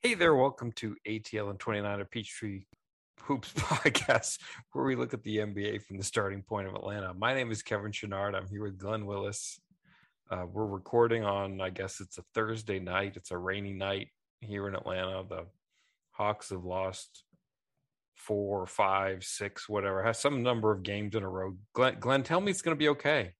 Hey there, welcome to ATL and 29 of Peachtree Hoops podcast, where we look at the NBA from the starting point of Atlanta. My name is Kevin Chenard. I'm here with Glenn Willis. Uh, we're recording on, I guess it's a Thursday night. It's a rainy night here in Atlanta. The Hawks have lost four, five, six, whatever, has some number of games in a row. Glenn, Glenn tell me it's going to be okay.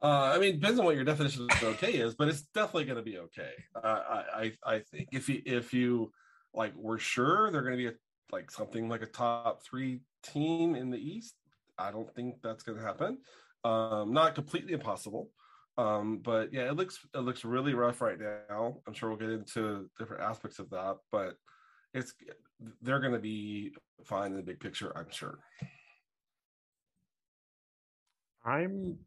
Uh, I mean, depends on what your definition of okay is, but it's definitely going to be okay. Uh, I, I think if you if you like, we're sure they're going to be a, like something like a top three team in the East. I don't think that's going to happen. Um, not completely impossible, um, but yeah, it looks it looks really rough right now. I'm sure we'll get into different aspects of that, but it's they're going to be fine in the big picture. I'm sure. I'm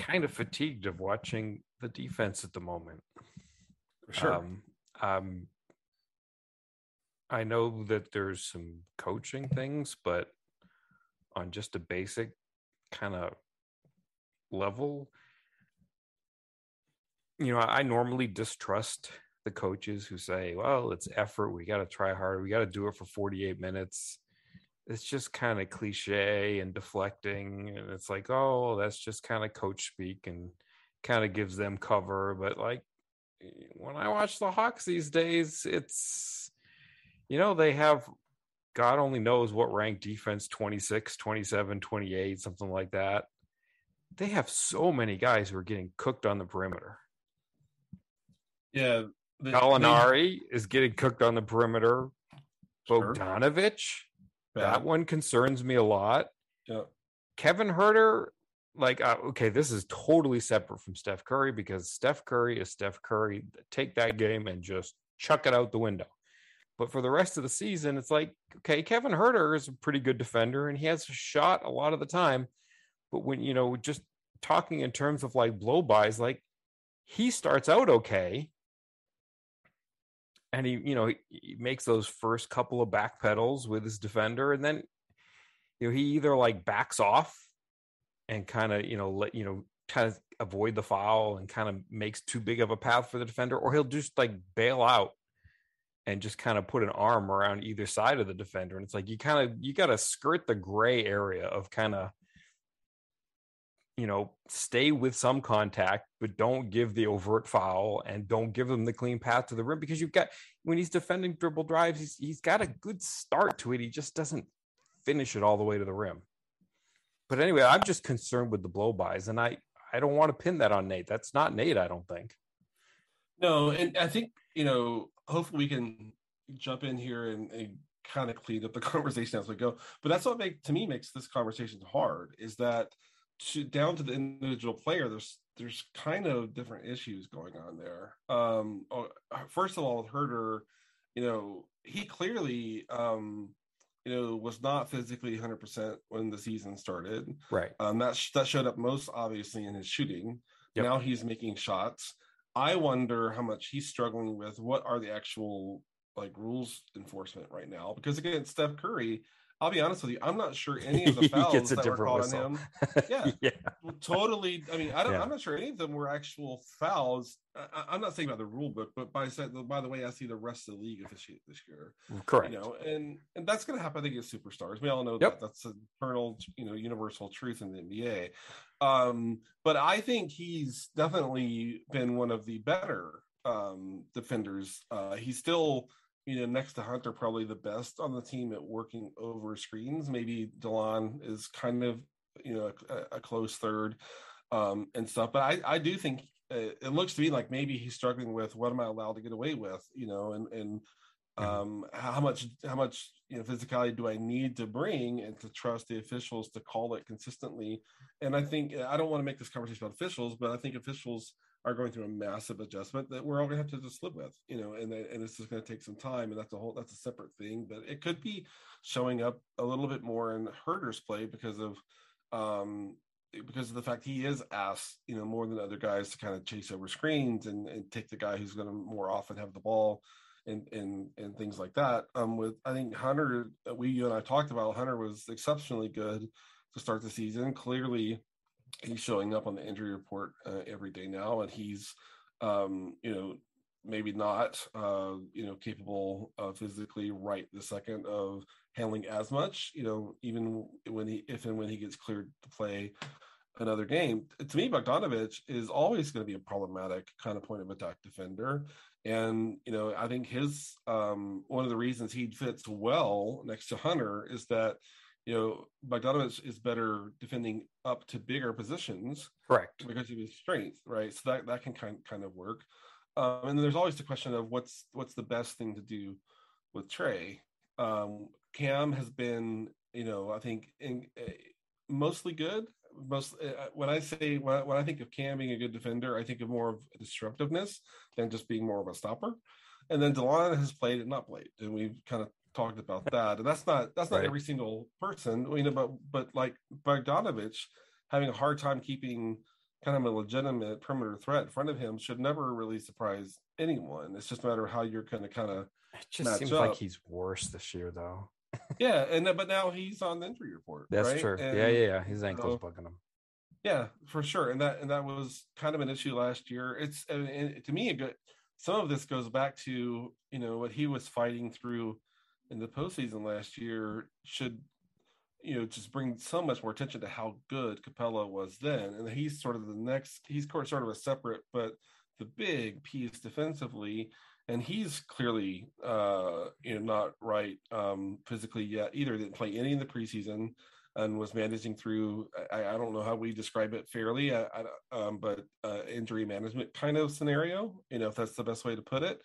kind of fatigued of watching the defense at the moment. For sure. Um, um, I know that there's some coaching things, but on just a basic kind of level, you know, I normally distrust the coaches who say, well, it's effort. We got to try harder. We got to do it for 48 minutes it's just kind of cliche and deflecting and it's like oh that's just kind of coach speak and kind of gives them cover but like when i watch the hawks these days it's you know they have god only knows what rank defense 26 27 28 something like that. They have so many guys who are getting cooked on the perimeter. Yeah the, Gallinari they, is getting cooked on the perimeter. Sure. Bogdanovich that one concerns me a lot. Yeah. Kevin Huerter, like, uh, okay, this is totally separate from Steph Curry because Steph Curry is Steph Curry. Take that game and just chuck it out the window. But for the rest of the season, it's like, okay, Kevin Huerter is a pretty good defender and he has a shot a lot of the time. But when, you know, just talking in terms of like blow bys, like he starts out okay and he you know he, he, makes those first couple of back pedals with his defender and then you know he either like backs off and kind of you know let you know kind of avoid the foul and kind of makes too big of a path for the defender or he'll just like bail out and just kind of put an arm around either side of the defender and it's like you kind of you got to skirt the gray area of kind of you know, stay with some contact, but don't give the overt foul and don't give them the clean path to the rim because you've got when he's defending dribble drives, he's he's got a good start to it. He just doesn't finish it all the way to the rim. But anyway, I'm just concerned with the blow bys, and I I don't want to pin that on Nate. That's not Nate, I don't think. No, and I think you know, hopefully we can jump in here and, and kind of clean up the conversation as we go. But that's what make to me makes this conversation hard is that to down to the individual player, there's there's kind of different issues going on there. Um, oh, first of all, with Huerter, you know, he clearly, um, you know, was not physically 100% when the season started. Right. Um, that sh- that showed up most obviously in his shooting. Yep. Now he's making shots. I wonder how much he's struggling with. What are the actual like rules enforcement right now? Because again, Steph Curry I'll be honest with you. I'm not sure any of the fouls that were called whistle. on him. Yeah, yeah, totally. I mean, I don't. Yeah. I'm not sure any of them were actual fouls. I, am not saying about the rule book, but by by the way, I see the rest of the league officiate this year. Correct. You know, and and that's going to happen against superstars. We all know yep. that. That's a eternal, you know, universal truth in the NBA. Um, but I think he's definitely been one of the better um defenders. Uh, he's still you know, next to Hunter, probably the best on the team at working over screens. Maybe Delon is kind of, you know, a, a close third um, and stuff. But I, I do think uh, it looks to me like maybe he's struggling with what am I allowed to get away with, you know, and and um, how much how much you know physicality do I need to bring and to trust the officials to call it consistently. And I think I don't want to make this conversation about officials, but I think officials are going through a massive adjustment that we're all going to have to just live with, you know, and and it's just going to take some time, and that's a whole that's a separate thing. But it could be showing up a little bit more in Huerter's play because of um because of the fact he is asked, you know, more than other guys to kind of chase over screens and, and take the guy who's going to more often have the ball and and and things like that. Um, with I think Hunter, we you and I talked about Hunter was exceptionally good to start the season. Clearly, he's showing up on the injury report uh, every day now, and he's, um, you know, maybe not, uh, you know, capable uh, physically right the second of handling as much. You know, even when he, if and when he gets cleared to play another game. To me, Bogdanovich is always going to be a problematic kind of point of attack defender. And, you know, I think his um, one of the reasons he fits well next to Hunter is that, you know, Bogdanovich is better defending up to bigger positions. Correct. Because of his strength, right? So that, that can kind, kind of work. Um, and there's always the question of what's what's the best thing to do with Trae. Um, Cam has been, you know, I think in, uh, mostly good most uh, when I say when I, when I think of Cam being a good defender, I think of more of disruptiveness than just being more of a stopper. And then Delon has played and not played, and we've kind of talked about that. And that's not that's not right. every single person, you know. But but like Bogdanovich having a hard time keeping kind of a legitimate perimeter threat in front of him should never really surprise anyone. It's just a matter of how you're going to kind of. It just seems up. like he's worse this year, though yeah, and but now he's on the injury report. That's right? true. And, yeah, yeah, yeah. His ankle's so, bugging him. Yeah, for sure. And that and that was kind of an issue last year. It's and to me a good. Some of this goes back to you know what he was fighting through in the postseason last year. Should you know just bring so much more attention to how good Capela was then, and he's sort of the next. He's sort of a separate but the big piece defensively and he's clearly uh, you know not right um, physically yet either. Didn't play any in the preseason and was managing through. I, I don't know how we describe it fairly, I, I, um, but uh, injury management kind of scenario. You know, if that's the best way to put it.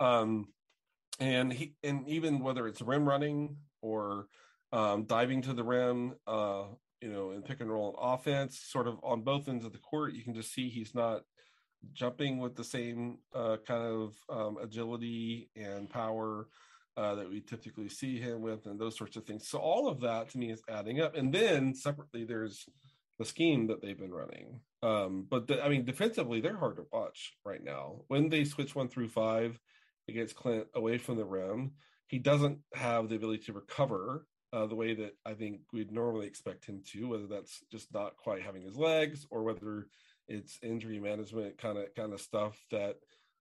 Um, and he and even whether it's rim running or um, diving to the rim, uh, you know, in pick and roll offense, sort of on both ends of the court, you can just see he's not jumping with the same uh, kind of um, agility and power uh, that we typically see him with, and those sorts of things. So all of that to me is adding up. And then separately, there's the scheme that they've been running. Um, but the, I mean, defensively, they're hard to watch right now. When they switch one through five against Clint away from the rim, he doesn't have the ability to recover uh, the way that I think we'd normally expect him to. Whether that's just not quite having his legs, or whether it's injury management kind of kind of stuff that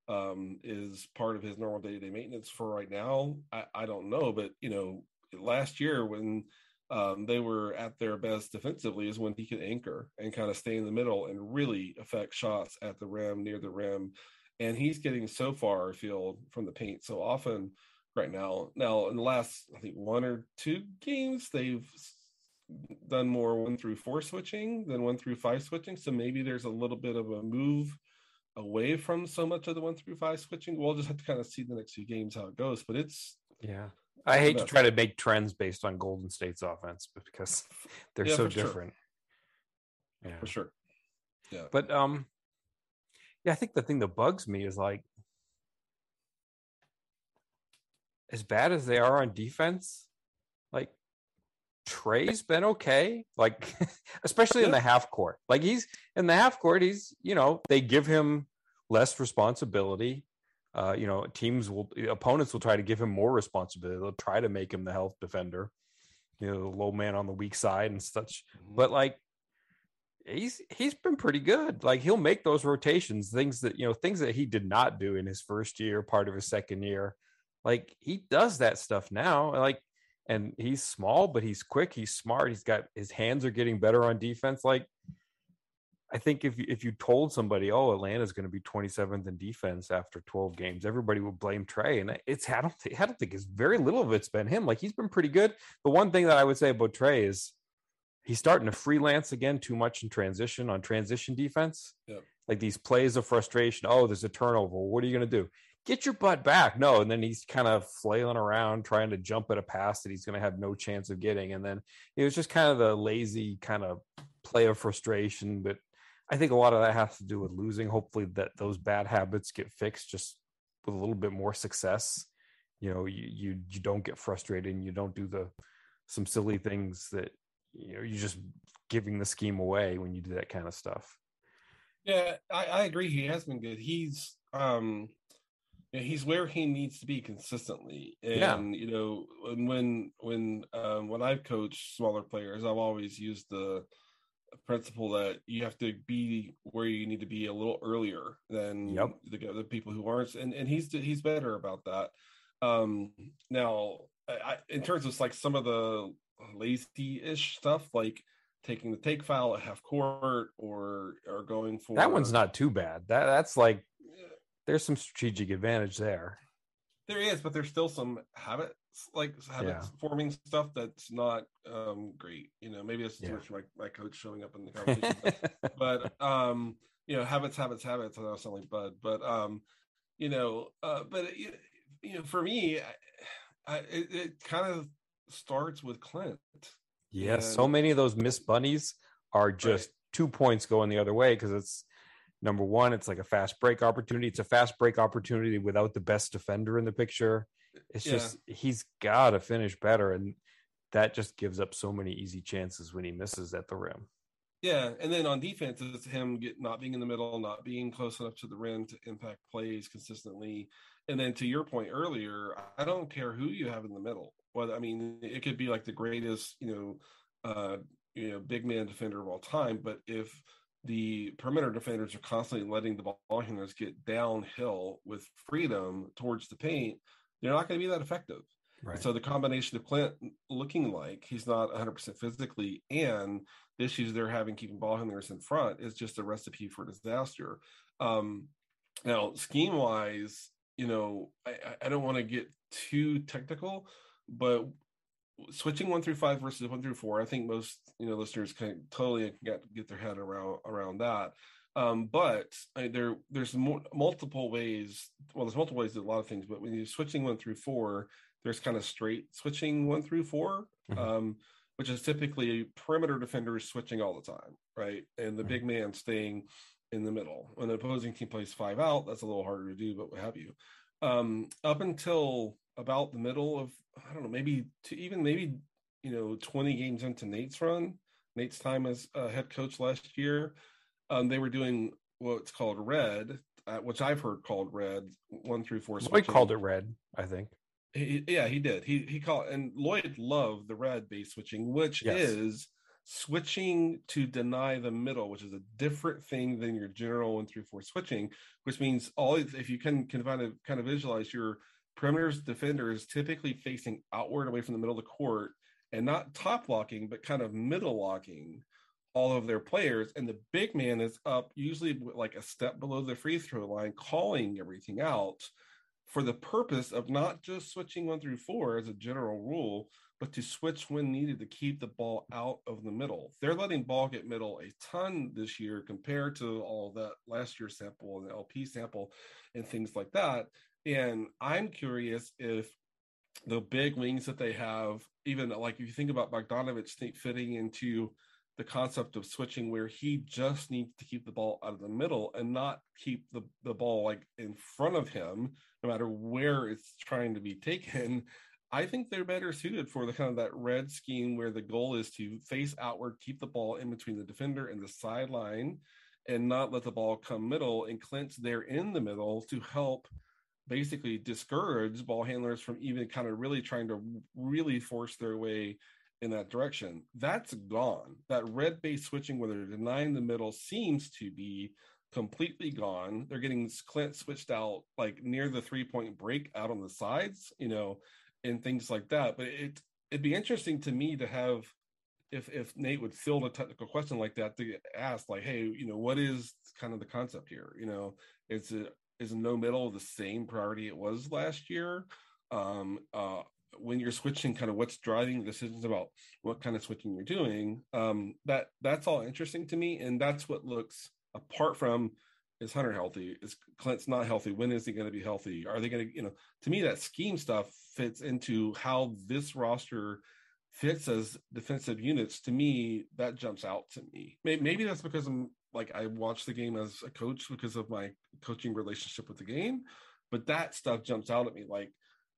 um, is part of his normal day to day maintenance for right now. I, I, don't know, but you know, last year when um, they were at their best defensively is when he could anchor and kind of stay in the middle and really affect shots at the rim, near the rim. And he's getting so far afield from the paint so often right now. Now, in the last, I think, one or two games, they've done more one through four switching than one through five switching. So maybe there's a little bit of a move away from so much of the one through five switching. We'll just have to kind of see the next few games how it goes. But it's yeah. I hate to try to make trends based on Golden State's offense because they're yeah, so different. Sure. Yeah, for sure. Yeah, but um, yeah, I think the thing that bugs me is like as bad as they are on defense, like Trae's been okay, like especially in the half court. Like he's in the half court, he's you know they give him less responsibility. Uh, you know, teams will opponents will try to give him more responsibility. They'll try to make him the help defender, you know, the low man on the weak side and such. Mm-hmm. But like he's he's been pretty good. Like he'll make those rotations, things that you know, things that he did not do in his first year, part of his second year. Like he does that stuff now. Like and he's small, but he's quick. He's smart. He's got his hands are getting better on defense. Like I think if you, if you told somebody, oh, Atlanta's going to be 27th in defense after 12 games, everybody would blame Trae. And it's I don't think I don't think it's very little of it's been him. Like he's been pretty good. The one thing that I would say about Trae is he's starting to freelance again too much in transition on transition defense. Yep. Like these plays of frustration. Oh, there's a turnover. What are you going to do? get your butt back. No. And then he's kind of flailing around trying to jump at a pass that he's going to have no chance of getting. And then it was just kind of the lazy kind of play of frustration. But I think a lot of that has to do with losing. Hopefully that those bad habits get fixed just with a little bit more success. You know, you, you, you don't get frustrated and you don't do the, some silly things that, you know, you're just giving the scheme away when you do that kind of stuff. Yeah, I, I agree. He has been good. He's, um, yeah, he's where he needs to be consistently. And yeah. you know, when when when um, when I've coached smaller players, I've always used the principle that you have to be where you need to be a little earlier than yep. the, the people who aren't, and and he's he's better about that. Um, now, I, in terms of like some of the lazy-ish stuff, like taking the take foul at half court or or going for that one's not too bad. That that's like there's some strategic advantage there. There is, but there's still some habits like habits yeah. forming stuff that's not um great. You know, maybe it's too yeah. much my, my coach showing up in the conversation. but, but um, you know, habits, habits, habits. I don't sound like Bud, but um, you know, uh, but you, you know, for me, I, I, it, it kind of starts with Clint. Yes, and, so many of those miss bunnies are just right. two points going the other way because it's number one, it's like a fast break opportunity. It's a fast break opportunity without the best defender in the picture. It's yeah. just he's got to finish better, and that just gives up so many easy chances when he misses at the rim. Yeah, and then on defense, it's him get, not being in the middle, not being close enough to the rim to impact plays consistently. And then to your point earlier, I don't care who you have in the middle. Well, I mean, it could be like the greatest, you know, uh, you know, big man defender of all time, but if the perimeter defenders are constantly letting the ball handlers get downhill with freedom towards the paint, they're not going to be that effective. Right. So the combination of Clint looking like he's not 100% physically and the issues they're having keeping ball handlers in front is just a recipe for disaster. Um, now, scheme wise, you know, I, I don't want to get too technical, but switching one through five versus one through four, I think most you know listeners can totally get get their head around around that. Um, but I there there's more, multiple ways. Well, there's multiple ways to a lot of things. But when you're switching one through four, there's kind of straight switching one through 4 mm-hmm. um, which is typically perimeter defenders switching all the time, right? And the mm-hmm. big man staying in the middle. When the opposing team plays five out, that's a little harder to do, but what have you. Um, up until about the middle of I don't know, maybe to even maybe you know 20 games into Nate's run, Nate's time as a head coach last year, um, they were doing what's called red, uh, which I've heard called red one through four. Lloyd called it red, I think. He, yeah, he did. He he called and Lloyd loved the red base switching, which yes. is switching to deny the middle, which is a different thing than your general one through four switching, which means all if you can, can kind of kind of visualize your perimeter's defender is typically facing outward away from the middle of the court and not top locking, but kind of middle locking all of their players. And the big man is up, usually like a step below the free throw line, calling everything out for the purpose of not just switching one through four as a general rule, but to switch when needed to keep the ball out of the middle. They're letting ball get middle a ton this year compared to all that last year's sample and the LP sample and things like that. And I'm curious if the big wings that they have, even like if you think about Bogdanovich fitting into the concept of switching where he just needs to keep the ball out of the middle and not keep the, the ball like in front of him, no matter where it's trying to be taken. I think they're better suited for the kind of that red scheme where the goal is to face outward, keep the ball in between the defender and the sideline, and not let the ball come middle. And Clint's there in the middle to help basically discourage ball handlers from even kind of really trying to really force their way in that direction. That's gone. That red base switching where they're denying the middle seems to be completely gone. They're getting Clint switched out like near the three point break out on the sides, you know, and things like that. But it it'd be interesting to me to have if if Nate would field a technical question like that to ask like, hey, you know, what is kind of the concept here? You know, it's it is no middle of the same priority it was last year? Um, uh, when you're switching, kind of what's driving decisions about what kind of switching you're doing. Um, that that's all interesting to me, and that's what looks apart from is Hunter healthy? Is Clint's not healthy? When is he going to be healthy? Are they going to, you know, to me, that scheme stuff fits into how this roster fits as defensive units. To me, that jumps out to me. Maybe that's because I'm like I watch the game as a coach because of my coaching relationship with the game, but that stuff jumps out at me. Like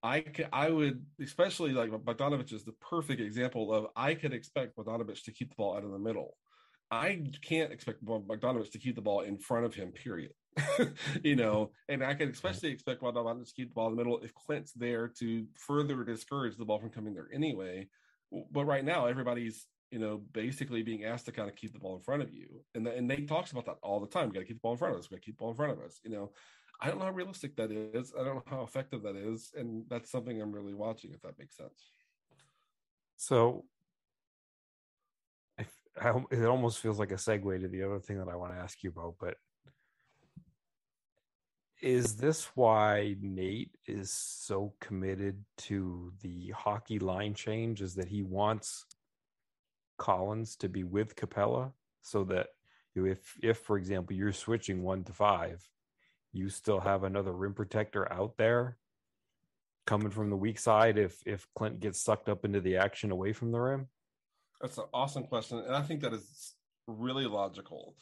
I could, I would especially like Bogdanovich is the perfect example of I could expect Bogdanovich to keep the ball out of the middle. I can't expect Bogdanovich to keep the ball in front of him. Period. you know, and I can especially expect Bogdanovich to keep the ball in the middle if Clint's there to further discourage the ball from coming there anyway. But right now, everybody's you know, basically being asked to kind of keep the ball in front of you. And, the, and Nate talks about that all the time. We got to keep the ball in front of us. We got to keep the ball in front of us. You know, I don't know how realistic that is. I don't know how effective that is. And that's something I'm really watching, if that makes sense. So I, I, it almost feels like a segue to the other thing that I want to ask you about, but is this why Nate is so committed to the hockey line change? Is that he wants Collins to be with Capela so that if if for example you're switching one to five, you still have another rim protector out there coming from the weak side if if Clint gets sucked up into the action away from the rim? That's an awesome question, and I think that is really logical.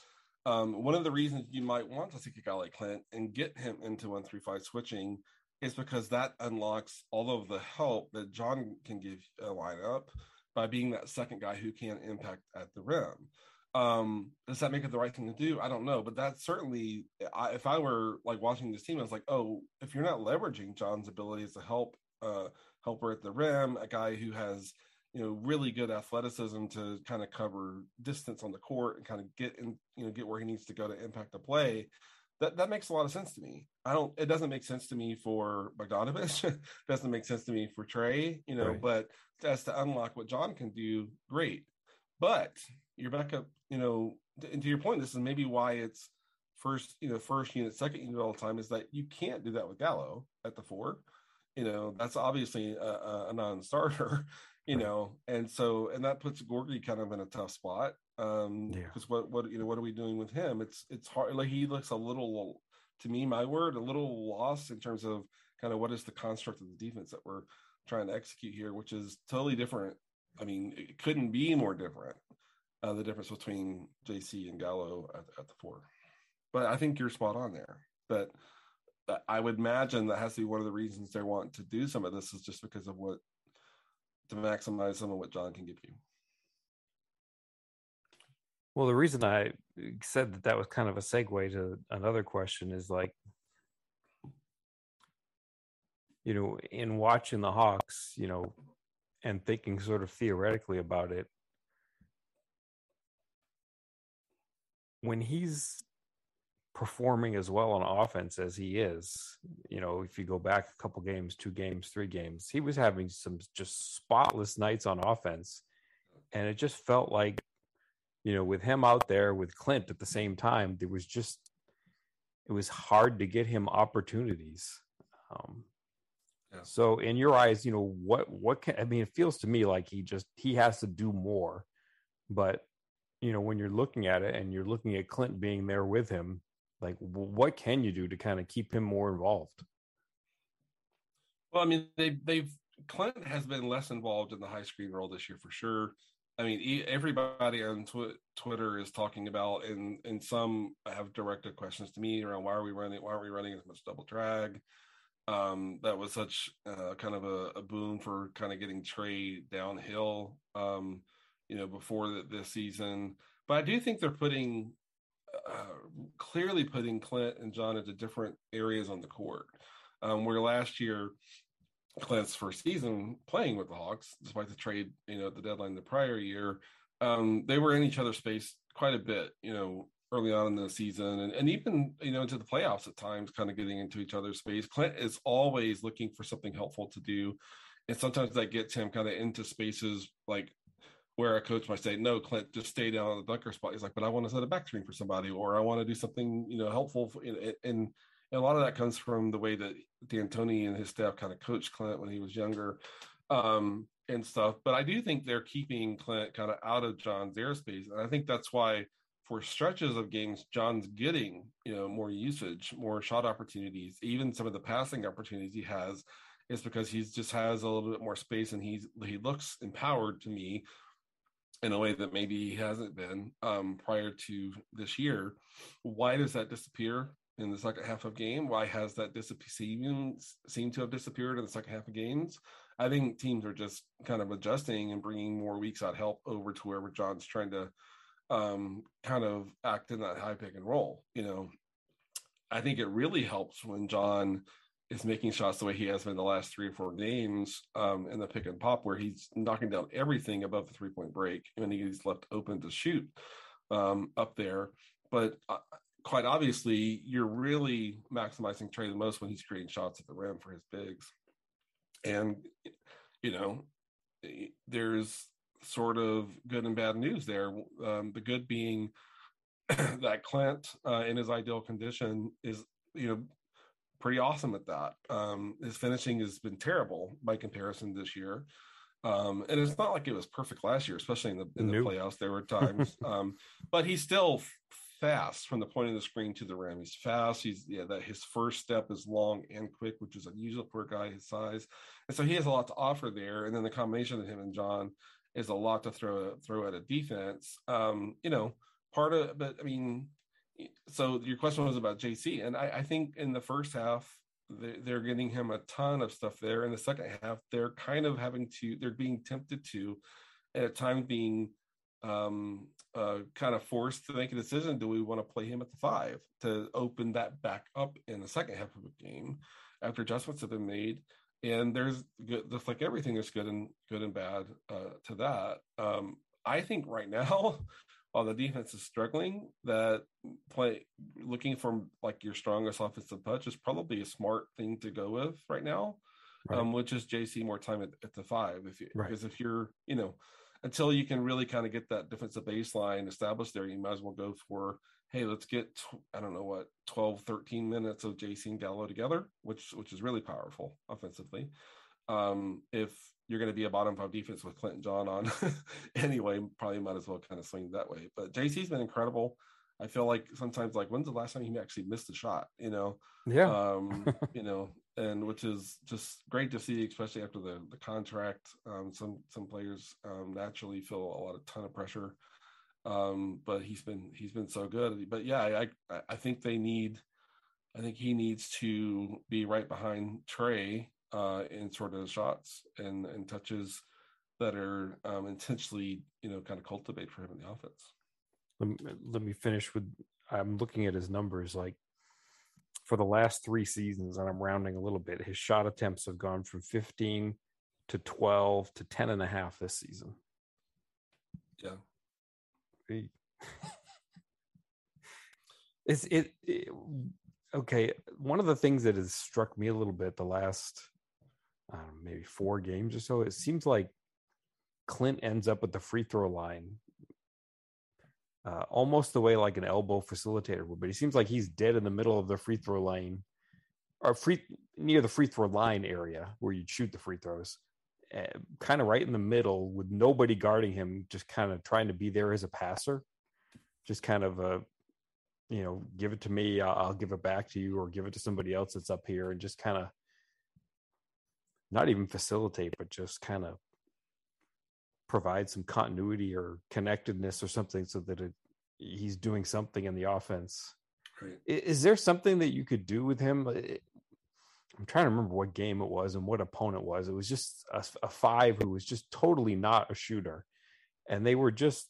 Um, one of the reasons you might want to take a guy like Clint and get him into one three five switching is because that unlocks all of the help that John can give a lineup by being that second guy who can impact at the rim. Um, does that make it the right thing to do? I don't know, but that's certainly I, if I were like watching this team, I was like, oh, if you're not leveraging John's abilities to help uh helper at the rim, a guy who has you know really good athleticism to kind of cover distance on the court and kind of get in you know get where he needs to go to impact the play that that makes a lot of sense to me. I don't it doesn't make sense to me for bogdanovich. Doesn't make sense to me for trey you know right. but as to unlock what john can do great. But your backup you know and to your point this is maybe why it's first you know first unit second unit all the time is that you can't do that with gallo at the four. You know that's obviously a, a non-starter you know, and so and that puts Gorgui kind of in a tough spot. Um because yeah. what what you know what are we doing with him? It's it's hard like he looks a little to me, my word, a little lost in terms of kind of what is the construct of the defense that we're trying to execute here, which is totally different. I mean, it couldn't be more different. Uh, the difference between JC and Gallo at, at the four. But I think you're spot on there. But I would imagine that has to be one of the reasons they want to do some of this is just because of what to maximize some of what John can give you. Well, the reason I said that that was kind of a segue to another question is like, you know, in watching the Hawks, you know, and thinking sort of theoretically about it, when he's performing as well on offense as he is. You know, if you go back a couple games, two games, three games, he was having some just spotless nights on offense. And it just felt like, you know, with him out there with Clint at the same time, there was just, it was hard to get him opportunities. Um, yeah. So in your eyes, you know, what, what can, I mean, it feels to me like he just, he has to do more, but you know, when you're looking at it and you're looking at Clint being there with him, like what can you do to kind of keep him more involved? Well i mean they they've clint has been less involved in the high screen role this year for sure. I mean everybody on tw- twitter is talking about and and some have directed questions to me around why are we running why are we running as much double drag? Um, that was such uh, kind of a, a, boon for kind of getting Trae downhill, um, you know, before the, this season. But I do think they're putting clearly putting Clint and John into different areas on the court. Um, where last year, Clint's first season playing with the Hawks, despite the trade, you know, the deadline the prior year, um, they were in each other's space quite a bit, you know, early on in the season and, and even, you know, into the playoffs at times, kind of getting into each other's space. Clint is always looking for something helpful to do. And sometimes that gets him kind of into spaces like where a coach might say, "No, Clint, just stay down on the dunker spot." He's like, "But I want to set a back screen for somebody, or I want to do something, you know, helpful." For, and, and a lot of that comes from the way that D'Antoni and his staff kind of coached Clint when he was younger, um, and stuff. But I do think they're keeping Clint kind of out of John's airspace, and I think that's why, for stretches of games, John's getting you know more usage, more shot opportunities, even some of the passing opportunities he has. Is because he just has a little bit more space and he's he looks empowered to me in a way that maybe he hasn't been um, prior to this year. Why does that disappear in the second half of game? Why has that disappeared seem to have disappeared in the second half of games? I think teams are just kind of adjusting and bringing more weeks out help over to wherever John's trying to um, kind of act in that high pick and roll. You know, I think it really helps when John is making shots the way he has been the last three or four games um, in the pick and pop, where he's knocking down everything above the three point break and he's left open to shoot um, up there. But uh, quite obviously, you're really maximizing Trae the most when he's creating shots at the rim for his bigs. And, you know, there's sort of good and bad news there. Um, the good being that Clint, uh, in his ideal condition, is, you know, pretty awesome at that. Um, his finishing has been terrible by comparison this year. Um, and it's not like it was perfect last year, especially in the in the nope. playoffs. There were times, um, but he's still fast from the point of the screen to the rim. He's fast. He's yeah, that his first step is long and quick, which is unusual for a guy his size. And so he has a lot to offer there. And then the combination of him and John is a lot to throw throw at a defense. Um, you know, part of but I mean, so your question was about JC, and I, I think in the first half they're getting him a ton of stuff there. In the second half, they're kind of having to, they're being tempted to, at a time being um, uh, kind of forced to make a decision. Do we want to play him at the five to open that back up in the second half of the game after adjustments have been made? And there's good, just like everything, there's good and good and bad uh, to that. Um, I think right now while the defense is struggling, that play looking for like your strongest offensive touch is probably a smart thing to go with right now. Right. Um, which is JC more time at, at the five. If you right. because if you're, you know, until you can really kind of get that defensive baseline established there, you might as well go for, hey, let's get I don't know what 12, 13 minutes of JC and Gallo together, which which is really powerful offensively. Um, if you're going to be a bottom five defense with Clint and John on anyway. Probably might as well kind of swing that way. But JC's been incredible. I feel like sometimes like when's the last time he actually missed a shot? You know, yeah, um, you know, and which is just great to see, especially after the the contract. Um, some some players um, naturally feel a lot of ton of pressure, um, but he's been he's been so good. But yeah, I I think they need. I think he needs to be right behind Trae uh, in sort of shots and, and touches that are um, intentionally, you know, kind of cultivate for him in the offense. Let me, let me finish with I'm looking at his numbers like for the last three seasons, and I'm rounding a little bit, his shot attempts have gone from 15 to 12 to 10 and a half this season. Yeah. It's it, it okay. One of the things that has struck me a little bit the last know, maybe four games or so, it seems like Clint ends up at the free throw line uh, almost the way like an elbow facilitator would, but he seems like he's dead in the middle of the free throw lane or free near the free throw line area where you'd shoot the free throws, uh, kind of right in the middle with nobody guarding him, just kind of trying to be there as a passer, just kind of a you know, give it to me, I'll, I'll give it back to you, or give it to somebody else that's up here, and just kind of not even facilitate, but just kind of provide some continuity or connectedness or something so that it, he's doing something in the offense. Right. Is there something that you could do with him? I'm trying to remember what game it was and what opponent was. It was just a, a five who was just totally not a shooter, and they were just.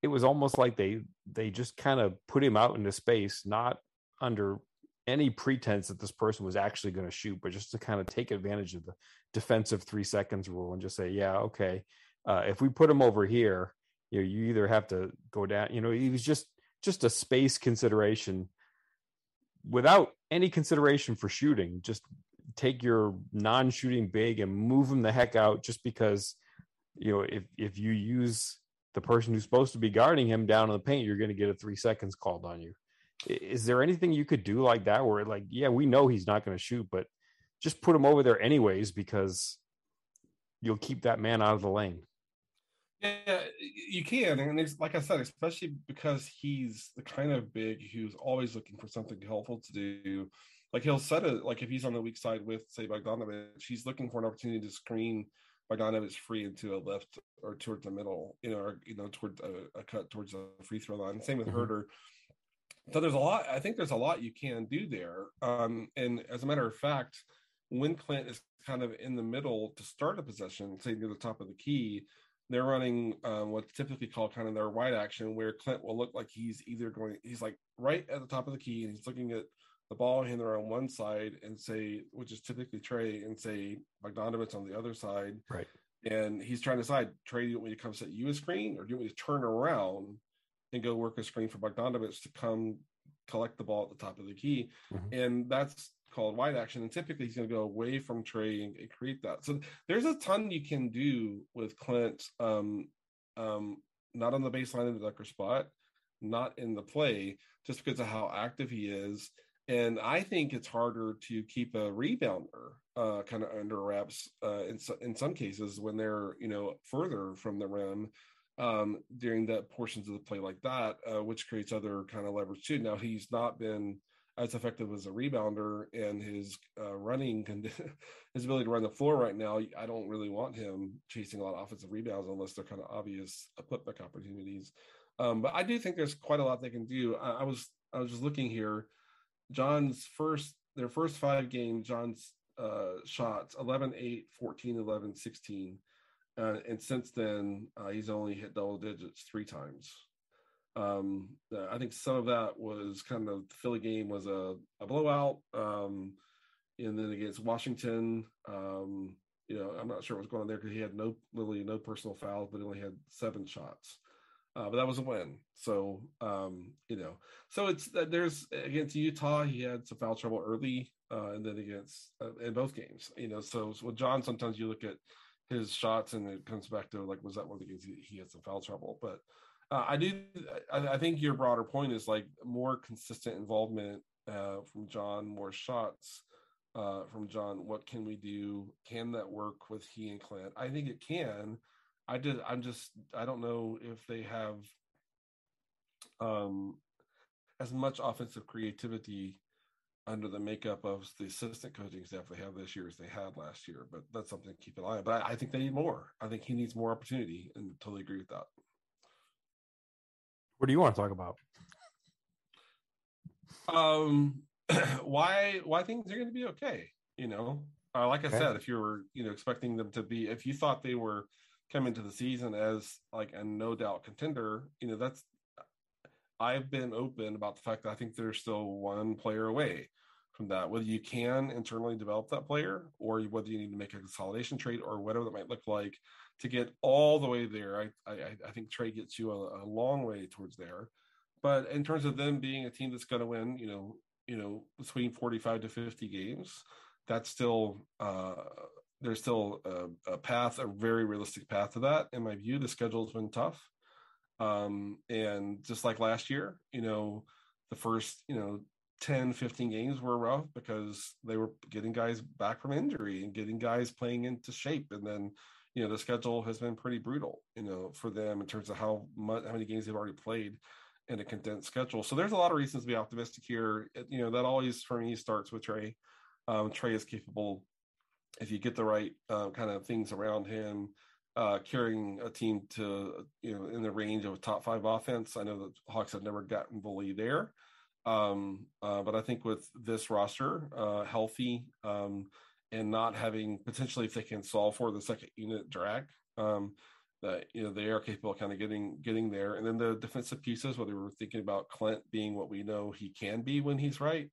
It was almost like they they just kind of put him out into space, not under any pretense that this person was actually going to shoot, but just to kind of take advantage of the defensive three seconds rule and just say, yeah, okay, uh, if we put him over here, you know, you either have to go down. You know, he was just just a space consideration without any consideration for shooting. Just take your non-shooting big and move him the heck out, just because you know if if you use the person who's supposed to be guarding him down in the paint, you're going to get a three seconds called on you is there anything you could do like that where like yeah we know he's not going to shoot but just put him over there anyways because you'll keep that man out of the lane. Yeah you can and it's like i said especially because he's the kind of big who's always looking for something helpful to do. Like he'll set it like if he's on the weak side with say bogdanovich he's looking for an opportunity to screen bogdanovich free into a left or towards the middle you know or you know towards a, a cut towards the free throw line. Same with mm-hmm. Huerter so there's a lot i think there's a lot you can do there um, and as a matter of fact when clint is kind of in the middle to start a possession say near the top of the key they're running um, what's typically called kind of their wide action where clint will look like he's either going he's like right at the top of the key and he's looking at the ball handler on one side and say, which is typically Trae, and say Bogdanovich on the other side. Right. And he's trying to decide, Trae, do you want me to come set you a screen or do you want me to turn around and go work a screen for Bogdanovich to come collect the ball at the top of the key? Mm-hmm. And that's called wide action. And typically he's going to go away from Trae and, and, create that. So there's a ton you can do with Clint, um, um, not on the baseline in the dunker spot, not in the play, just because of how active he is and I think it's harder to keep a rebounder uh, kind of under wraps uh, in so, in some cases when they're you know further from the rim um, during that portions of the play like that, uh, which creates other kind of leverage too. Now he's not been as effective as a rebounder, and his uh, running his ability to run the floor right now. I don't really want him chasing a lot of offensive rebounds unless they're kind of obvious putback opportunities. Um, but I do think there's quite a lot they can do. I, I was I was just looking here John's first their first five games, John's uh, shots 11, 8, 14, 11, 16. Uh, and since then, uh, he's only hit double digits three times. Um, uh, I think some of that was kind of the Philly game was a, a blowout. Um, and then against Washington, um, you know, I'm not sure what's going on there because he had no literally no personal fouls, but he only had seven shots uh, but that was a win. So um, you know, so it's uh, there's against Utah he had some foul trouble early, uh, and then against uh, in both games. You know, so, so with John, sometimes you look at his shots and it comes back to like was that one of the games he, had some foul trouble, but. Uh, I do. I, I, think your broader point is like more consistent involvement uh, from John, more shots uh, from John. What can we do? Can that work with he and Clint? I think it can. I just I'm just I don't know if they have um as much offensive creativity under the makeup of the assistant coaching staff they have this year as they had last year. But that's something to keep an eye on. But I, I think they need more. I think he needs more opportunity and totally agree with that. What do you want to talk about? Um why why things are going to be okay, you know. Uh, like I okay. said, if you were, you know, expecting them to be if you thought they were coming to the season as like a no doubt contender, you know, that's I've been open about the fact that I think they're still one player away from that. Whether you can internally develop that player or whether you need to make a consolidation trade or whatever that might look like to get all the way there. I I, I think trade gets you a, a long way towards there. But in terms of them being a team that's going to win, you know, you know, between 45 to 50 games, that's still uh, there's still a, a, path, a very realistic path to that. In my view, the schedule's been tough. Um, and just like last year, you know, the first, you know, 10, 15 games were rough because they were getting guys back from injury and getting guys playing into shape. And then, you know, the schedule has been pretty brutal, you know, for them in terms of how much, how many games they've already played in a condensed schedule. So there's a lot of reasons to be optimistic here. You know, that always for me starts with Trae. Um, Trae is capable if you get the right uh, kind of things around him, uh, carrying a team to you know in the range of top five offense. I know the Hawks have never gotten bully there, um, uh, but I think with this roster uh, healthy um, and not having potentially if they can solve for the second unit drag. Um, that you know they are capable of kind of getting getting there, and then the defensive pieces. Whether we're thinking about Clint being what we know he can be when he's right,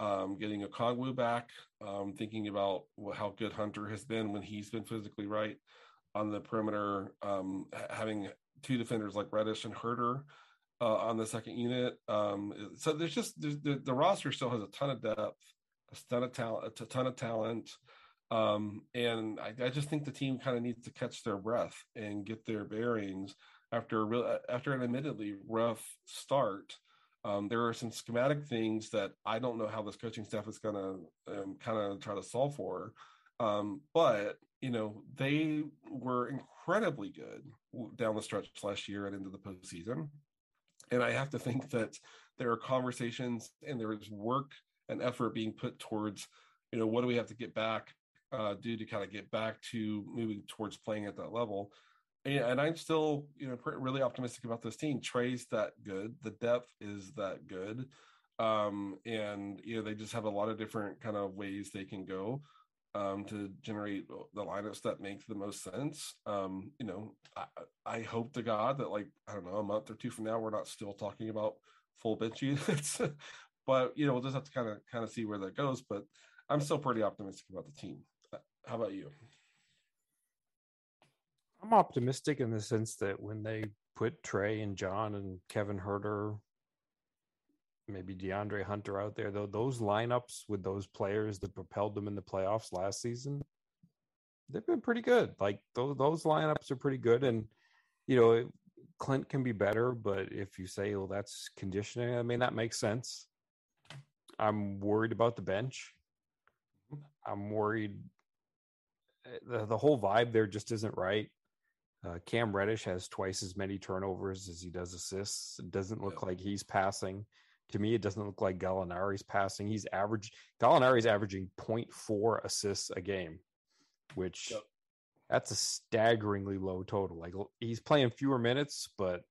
um, getting Okongwu back, um, thinking about how good Hunter has been when he's been physically right on the perimeter, um, having two defenders like Reddish and Huerter uh, on the second unit. Um, so there's just there's, the, the roster still has a ton of depth, a ton of talent, a ton of talent. Um, and I, I, just think the team kind of needs to catch their breath and get their bearings after a real after an admittedly rough start um, there are some schematic things that I don't know how this coaching staff is going to um, kind of try to solve for. Um, but you know they were incredibly good down the stretch last year and into the postseason, and I have to think that there are conversations and there is work and effort being put towards you know what do we have to get back uh, do to kind of get back to moving towards playing at that level and I'm still, you know, really optimistic about this team. Trae's that good. The depth is that good. Um, and you know, they just have a lot of different kind of ways they can go um, to generate the lineups that make the most sense. Um, you know, I, I hope to God that like I don't know, a month or two from now, we're not still talking about full bench units. but you know we'll just have to kind of kind of see where that goes. But I'm still pretty optimistic about the team. Uh, how about you? I'm optimistic in the sense that when they put Trae and John and Kevin Huerter, maybe De'Andre Hunter out there, though those lineups with those players that propelled them in the playoffs last season, they've been pretty good. Like those those lineups are pretty good, and you know Clint can be better, but if you say, well, that's conditioning, I mean that makes sense. I'm worried about the bench. I'm worried eh, the, the whole vibe there just isn't right. Uh, Cam Reddish has twice as many turnovers as he does assists. It doesn't look like he's passing. To me, it doesn't look like Gallinari's passing. He's average. Gallinari's averaging 0.4 assists a game, which yep. that's a staggeringly low total. Like he's playing fewer minutes, but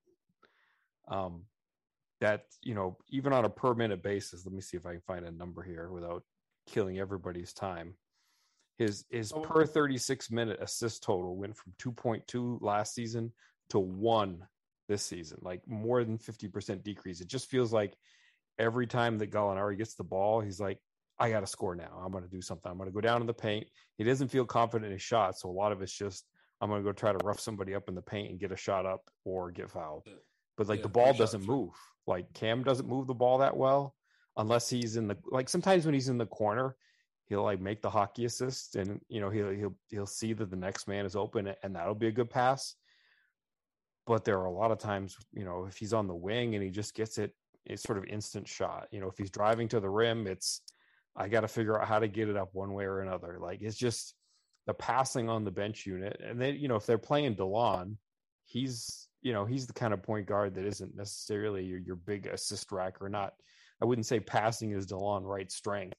um, that you know, even on a per minute basis. Let me see if I can find a number here without killing everybody's time. His his oh. per 36 minute assist total went from 2.2 last season to one this season, like more than 50% decrease. It just feels like every time that Gallinari gets the ball, he's like, I got to score now. I'm going to do something. I'm going to go down in the paint. He doesn't feel confident in his shot. So a lot of it's just, I'm going to go try to rough somebody up in the paint and get a shot up or get fouled. But like yeah, the ball doesn't move. Like Cam doesn't move the ball that well unless he's in the, like sometimes when he's in the corner, he'll like make the hockey assist and you know he'll he'll he'll see that the next man is open and that'll be a good pass but there are a lot of times you know if he's on the wing and he just gets it it's sort of instant shot you know if he's driving to the rim it's i got to figure out how to get it up one way or another. Like it's just the passing on the bench unit. And then you know if they're playing delon he's you know he's the kind of point guard that isn't necessarily your, your big assist rack or not i wouldn't say passing is delon Wright strength.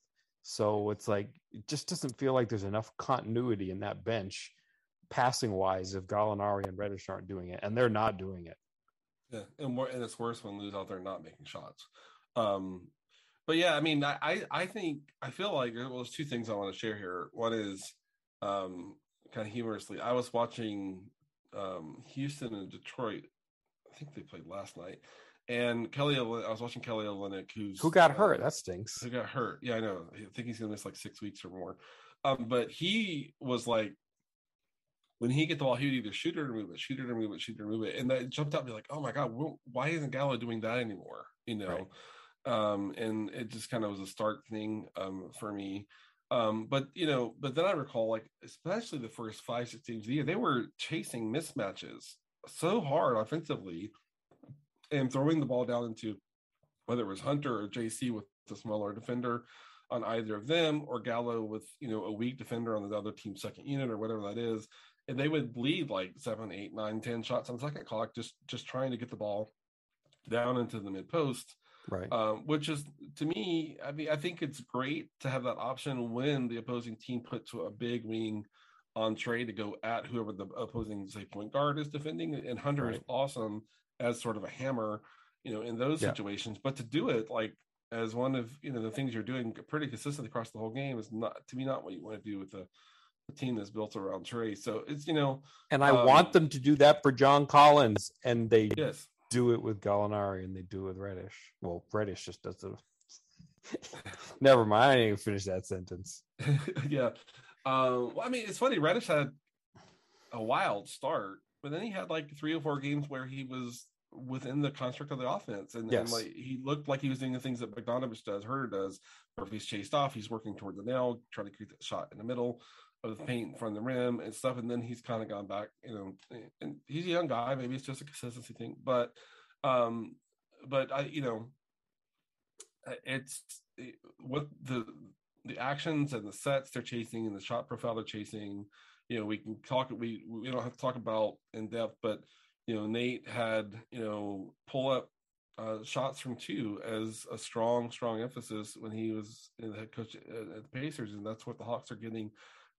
So it's like it just doesn't feel like there's enough continuity in that bench, passing wise, if Gallinari and Reddish aren't doing it, and they're not doing it. Yeah, and more, and it's worse when Lou's out there not making shots. Um, but yeah, I mean, I I think I feel like well, there's two things I want to share here. One is um, kind of humorously, I was watching um, Houston and Detroit. I think they played last night, and Kelly, I was watching Kelly Olynyk, who's who got uh, hurt. That stinks. Who got hurt? Yeah, I know. I think he's gonna miss like six weeks or more. Um, but he was like, when he get the ball, he would either shoot it or move it, shoot it or move it, shoot it or move it, and that jumped out me like, oh my god, why isn't Gallo doing that anymore? You know, right. um, and it just kind of was a stark thing um, for me. Um, but you know, but then I recall like especially the first five six games of the year, they were chasing mismatches so hard offensively and throwing the ball down into whether it was Hunter or JC with the smaller defender on either of them, or Gallo with you know a weak defender on the other team's second unit or whatever that is, and they would lead like seven, eight, nine, ten shots on second clock, just just trying to get the ball down into the mid post. Right. Um, which is to me, I mean, I think it's great to have that option when the opposing team puts a big wing on Trae to go at whoever the opposing say point guard is defending. And Hunter right. is awesome as sort of a hammer, you know, in those yeah. situations. But to do it like as one of you know the things you're doing pretty consistently across the whole game is not to me not what you want to do with a team that's built around Trae. So it's you know, and I um, want them to do that for John Collins, and they yes. do it with Gallinari, and they do it with Reddish. Well, Reddish just does it. Never mind. I didn't even finish that sentence. yeah. Um, well, I mean, it's funny. Reddish had a wild start but then he had like three or four games where he was within the construct of the offense, and, yes. and like he looked like he was doing the things that Bogdanovich does, Huerter does. Or if he's chased off, he's working toward the nail, trying to create that shot in the middle of the paint from the rim and stuff. And then he's kind of gone back, you know. And he's a young guy, maybe it's just a consistency thing, but um, but I, you know, it's what the the actions and the sets they're chasing and the shot profile they're chasing you know we can talk we we don't have to talk about in depth but you know nate had you know pull up uh, shots from two as a strong strong emphasis when he was in the head coach at the pacers and that's what the hawks are getting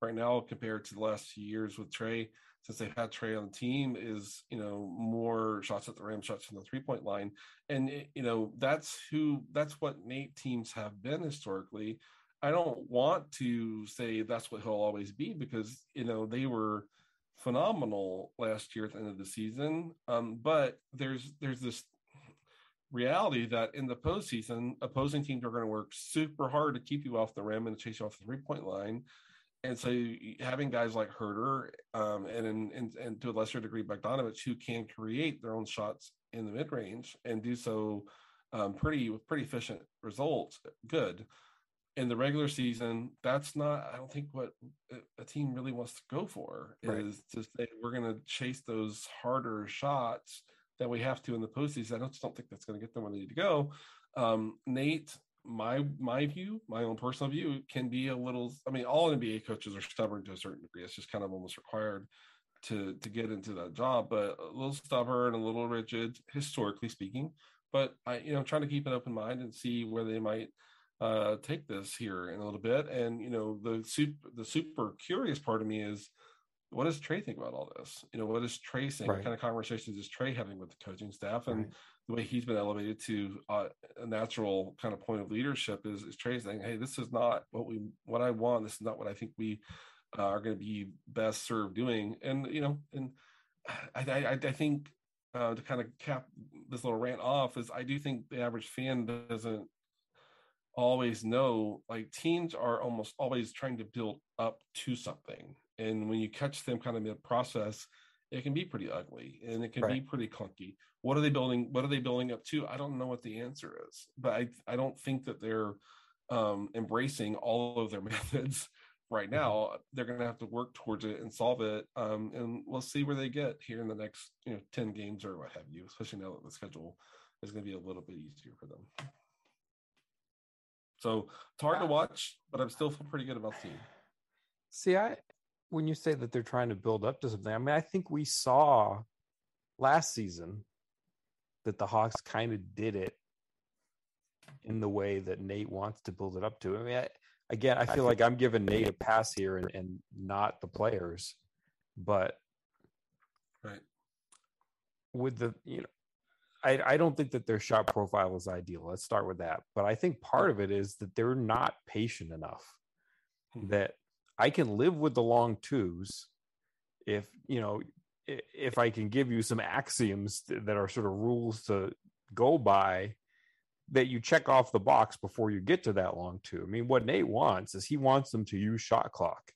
right now compared to the last few years with trae since they've had trae on the team is you know more shots at the rim shots from the three point line and it, you know that's who that's what nate teams have been historically I don't want to say that's what he'll always be because you know they were phenomenal last year at the end of the season. Um, but there's there's this reality that in the postseason, opposing teams are going to work super hard to keep you off the rim and to chase you off the three point line. And so having guys like Huerter um, and, and and to a lesser degree Bogdanovich who can create their own shots in the mid range and do so um, pretty with pretty efficient results, good. In the regular season, that's not. I don't think what a team really wants to go for right. is to say we're going to chase those harder shots that we have to in the postseason. I just don't think that's going to get them where they need to go. Um, Nate, my my view, my own personal view, can be a little. I mean, all NBA coaches are stubborn to a certain degree. It's just kind of almost required to to get into that job, but a little stubborn, a little rigid, historically speaking. But I, you know, trying to keep an open mind and see where they might uh, take this here in a little bit. And you know, the super the super curious part of me is what does Trae think about all this? You know, what is Trae saying? Right. What kind of conversations is Trae having with the coaching staff? And right. The way he's been elevated to uh, a natural kind of point of leadership is, is Trae saying, "Hey, this is not what we what I want. This is not what I think we uh, are going to be best served doing." And you know, and I I, I think uh, to kind of cap this little rant off is I do think the average fan doesn't always know like teams are almost always trying to build up to something and when you catch them kind of mid process it can be pretty ugly and it can right. be pretty clunky what are they building what are they building up to? I don't know what the answer is but i i don't think that they're um embracing all of their methods right mm-hmm. now. They're going to have to work towards it and solve it um and we'll see where they get here in the next you know 10 games or what have you especially now that the schedule is going to be a little bit easier for them. So it's hard to watch but i'm still feel pretty good about the team see i when you say that they're trying to build up to something, I mean, I think we saw last season that the Hawks kind of did it in the way that Nate wants to build it up to. I mean, I, again, I feel like I'm giving Nate a pass here and, and not the players, but right with the you know, I I don't think that their shot profile is ideal. Let's start with that. But I think part of it is that they're not patient enough. Hmm. That I can live with the long twos if, you know, if I can give you some axioms that are sort of rules to go by that you check off the box before you get to that long two. I mean, what Nate wants is he wants them to use shot clock.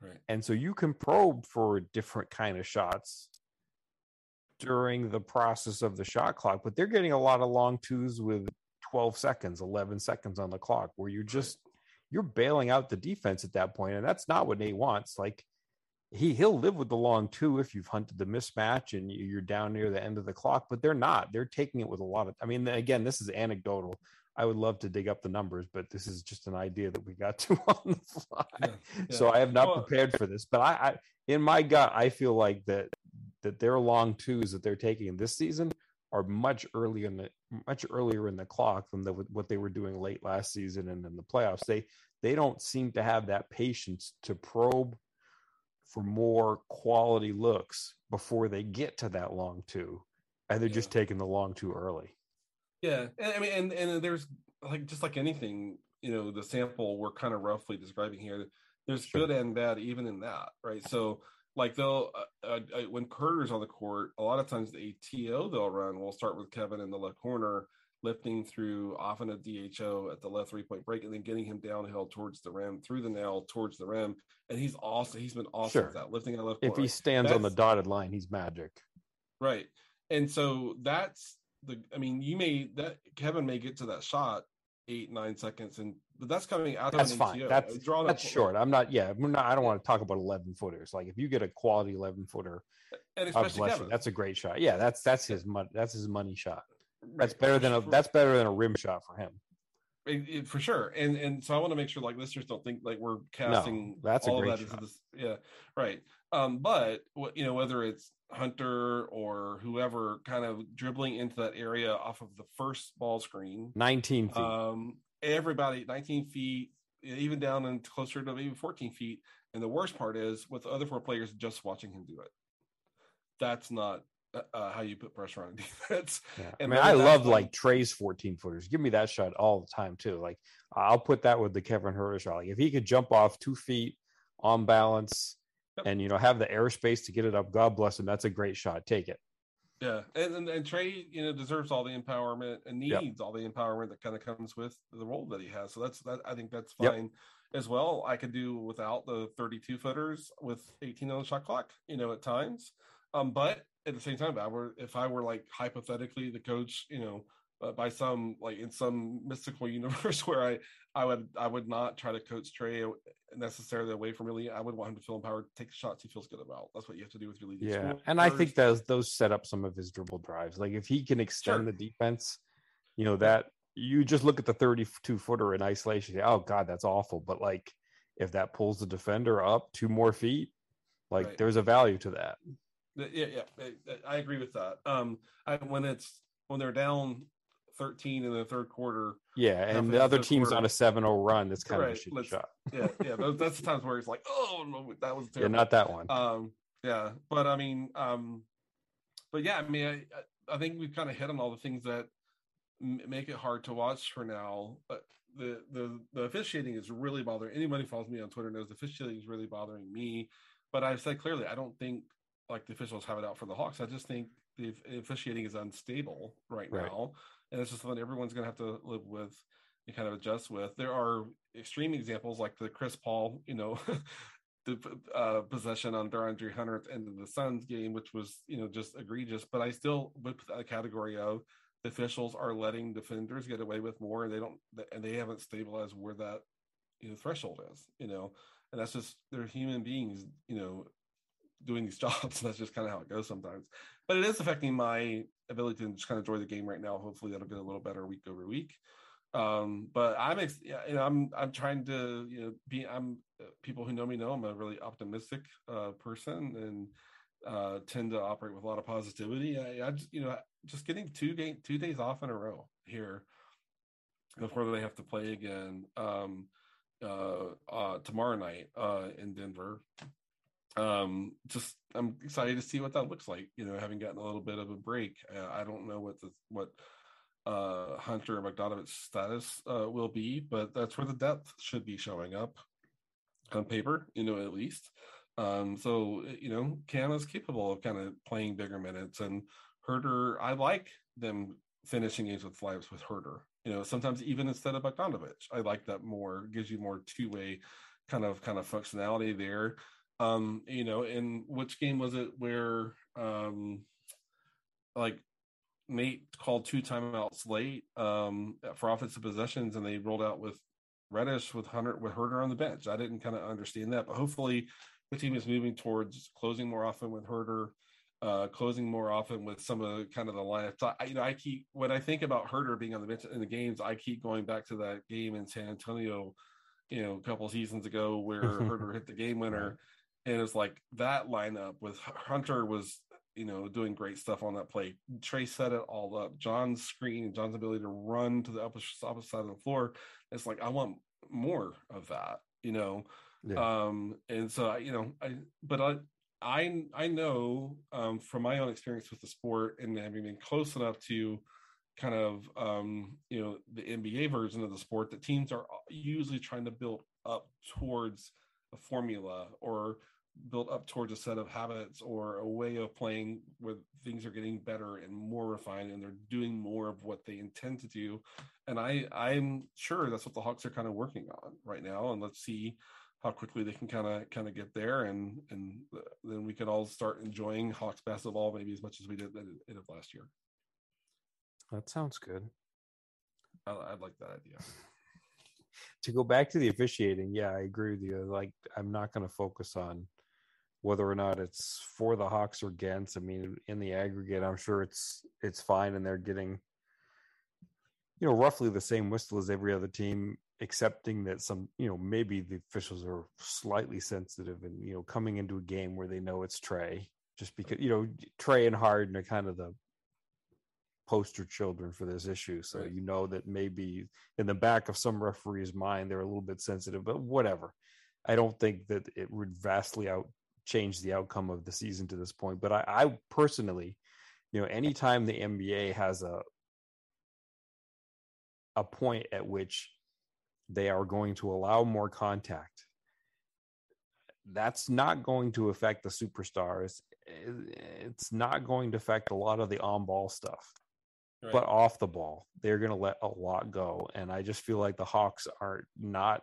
Right. And so you can probe for different kind of shots during the process of the shot clock, but they're getting a lot of long twos with 12 seconds, 11 seconds on the clock where you're just you're bailing out the defense at that point, and that's not what Nate wants. Like he he'll live with the long two if you've hunted the mismatch and you're down near the end of the clock, but they're not. They're taking it with a lot of. I mean, again, this is anecdotal. I would love to dig up the numbers, but this is just an idea that we got to on the fly. Yeah, yeah. So I have not prepared for this. But I, I, in my gut, I feel like that that their long twos that they're taking this season are much earlier in the much earlier in the clock than the, what they were doing late last season and in the playoffs. They they don't seem to have that patience to probe for more quality looks before they get to that long two, and they're yeah. just taking the long too early. Yeah, and, I mean, and and there's like just like anything, you know, the sample we're kind of roughly describing here. There's sure. good and bad even in that, right? So like they'll uh, uh, uh when Huerter's on the court, a lot of times the ATO they'll run will start with Kevin in the left corner, lifting through often a DHO at the left three point break, and then getting him downhill towards the rim, through the nail towards the rim, and he's also he's been awesome sure. at that lifting at left. If he stands that's, on the dotted line, he's magic. Right, and so that's the. I mean, you may that Kevin may get to that shot eight nine seconds and but that's coming out that's of fine that's drawn that's short i'm not yeah I'm not, i don't want to talk about 11 footers like if you get a quality 11 footer and especially Kevin. that's a great shot yeah that's that's his money that's his money shot that's better than a that's better than a rim shot for him it, it, for sure and and so i want to make sure like listeners don't think like we're casting no, that's all that shot. This, yeah right um but you know whether it's Hunter or whoever kind of dribbling into that area off of the first ball screen. 19 feet. Um, everybody 19 feet, even down and closer to maybe 14 feet. And the worst part is with the other four players just watching him do it. That's not uh, uh how you put pressure on defense. Yeah. I mean, I love like Trae's 14 footers. Give me that shot all the time too. Like I'll put that with the Kevin Huerter shot. Like if he could jump off two feet on balance, and you know have the airspace to get it up. God bless him. That's a great shot. Take it. Yeah, and, and, and Trae, you know, deserves all the empowerment and needs yep. all the empowerment that kind of comes with the role that he has. So that's that. I think that's fine yep. as well. I could do without the 32 footers with 18 on the shot clock, you know, at times. Um, but at the same time, if I were if I were like hypothetically the coach, you know, uh, by some like in some mystical universe where I I would I would not try to coach Trae necessarily away from really. I would want him to feel empowered, take the shots he feels good about. That's what you have to do with your leading. Yeah, and I think those those set up some of his dribble drives. Like if he can extend sure. the defense, you know that you just look at the 32 footer in isolation. Say, oh God, that's awful. But like if that pulls the defender up two more feet, like right. there's a value to that. Yeah, yeah, I agree with that. Um, I, when it's when they're down 13 in the third quarter. Yeah, and the other team's quarter. on a 7-0 run. That's kind right. of a shitty shot. yeah, yeah. That's the times where it's like, oh, that was terrible. Yeah, not that one. Um, yeah, but I mean, um, but yeah, I mean, I, I think we've kind of hit on all the things that m- make it hard to watch for now. But the the the officiating is really bothering anybody who follows me on Twitter knows the officiating is really bothering me. But I've said clearly, I don't think like the officials have it out for the Hawks. I just think the officiating is unstable right, right. now and it's just something everyone's going to have to live with and kind of adjust with. There are extreme examples like the Chris Paul, you know, the uh, possession on De'Andre Hunter at the end of the Suns game, which was you know just egregious. But I still would put that category of the officials are letting defenders get away with more, and they don't, and they haven't stabilized where that you know threshold is, you know, and that's just they're human beings, you know, doing these jobs. That's just kind of how it goes sometimes. But it is affecting my ability to just kind of enjoy the game right now. Hopefully that'll get a little better week over week. Um, but I'm, ex- I'm, I'm trying to, you know, be, I'm uh, people who know me know I'm a really optimistic uh, person and uh, tend to operate with a lot of positivity. I, I just, you know, just getting two game, two days off in a row here before they have to play again um, uh, uh, tomorrow night uh, in Denver um just i'm excited to see what that looks like you know having gotten a little bit of a break. Uh, i don't know what the what uh hunter bogdanovich status uh will be but that's where the depth should be showing up on paper you know at least. Um so you know cam is capable of kind of playing bigger minutes and Huerter, i like them finishing games with flags with Huerter. you know sometimes even instead of bogdanovich i like that more gives you more two-way kind of kind of functionality there um you know in which game was it where um like Nate called two timeouts late um for offensive possessions and they rolled out with Reddish with Hunter with Huerter on the bench. I didn't kind of understand that, but hopefully the team is moving towards closing more often with Huerter, uh, closing more often with some of the kind of the lineups. I, you know, I keep when I think about Huerter being on the bench in the games, I keep going back to that game in San Antonio, you know, a couple seasons ago where Huerter hit the game winner and it's like that lineup with Hunter was you know doing great stuff on that play. Trae set it all up. John's screen, John's ability to run to the opposite, opposite side of the floor. It's like I want more of that, you know. Yeah. Um, and so I, you know, I but I I I know um, from my own experience with the sport and having been close enough to kind of um, you know the NBA version of the sport that teams are usually trying to build up towards a formula or built up towards a set of habits or a way of playing where things are getting better and more refined and they're doing more of what they intend to do. And i i'm sure that's what the hawks are kind of working on right now and let's see how quickly they can kind of kind of get there and and then we can all start enjoying hawks basketball maybe as much as we did at the end of last year. That sounds good. I, I like that idea to go back to the officiating, yeah, I agree with you. Like, I'm not going to focus on whether or not it's for the Hawks or against. I mean, in the aggregate, I'm sure it's it's fine, and they're getting you know roughly the same whistle as every other team, excepting that some you know maybe the officials are slightly sensitive, and you know coming into a game where they know it's Trae, just because you know Trae and Harden are kind of the poster children for this issue. So right. you know that maybe in the back of some referee's mind they're a little bit sensitive, but whatever. I don't think that it would vastly out change the outcome of the season to this point. But I, I personally, you know, anytime the NBA has a a point at which they are going to allow more contact, that's not going to affect the superstars it's not going to affect a lot of the on ball stuff. Right. But off the ball, they're going to let a lot go. And I just feel like the Hawks are not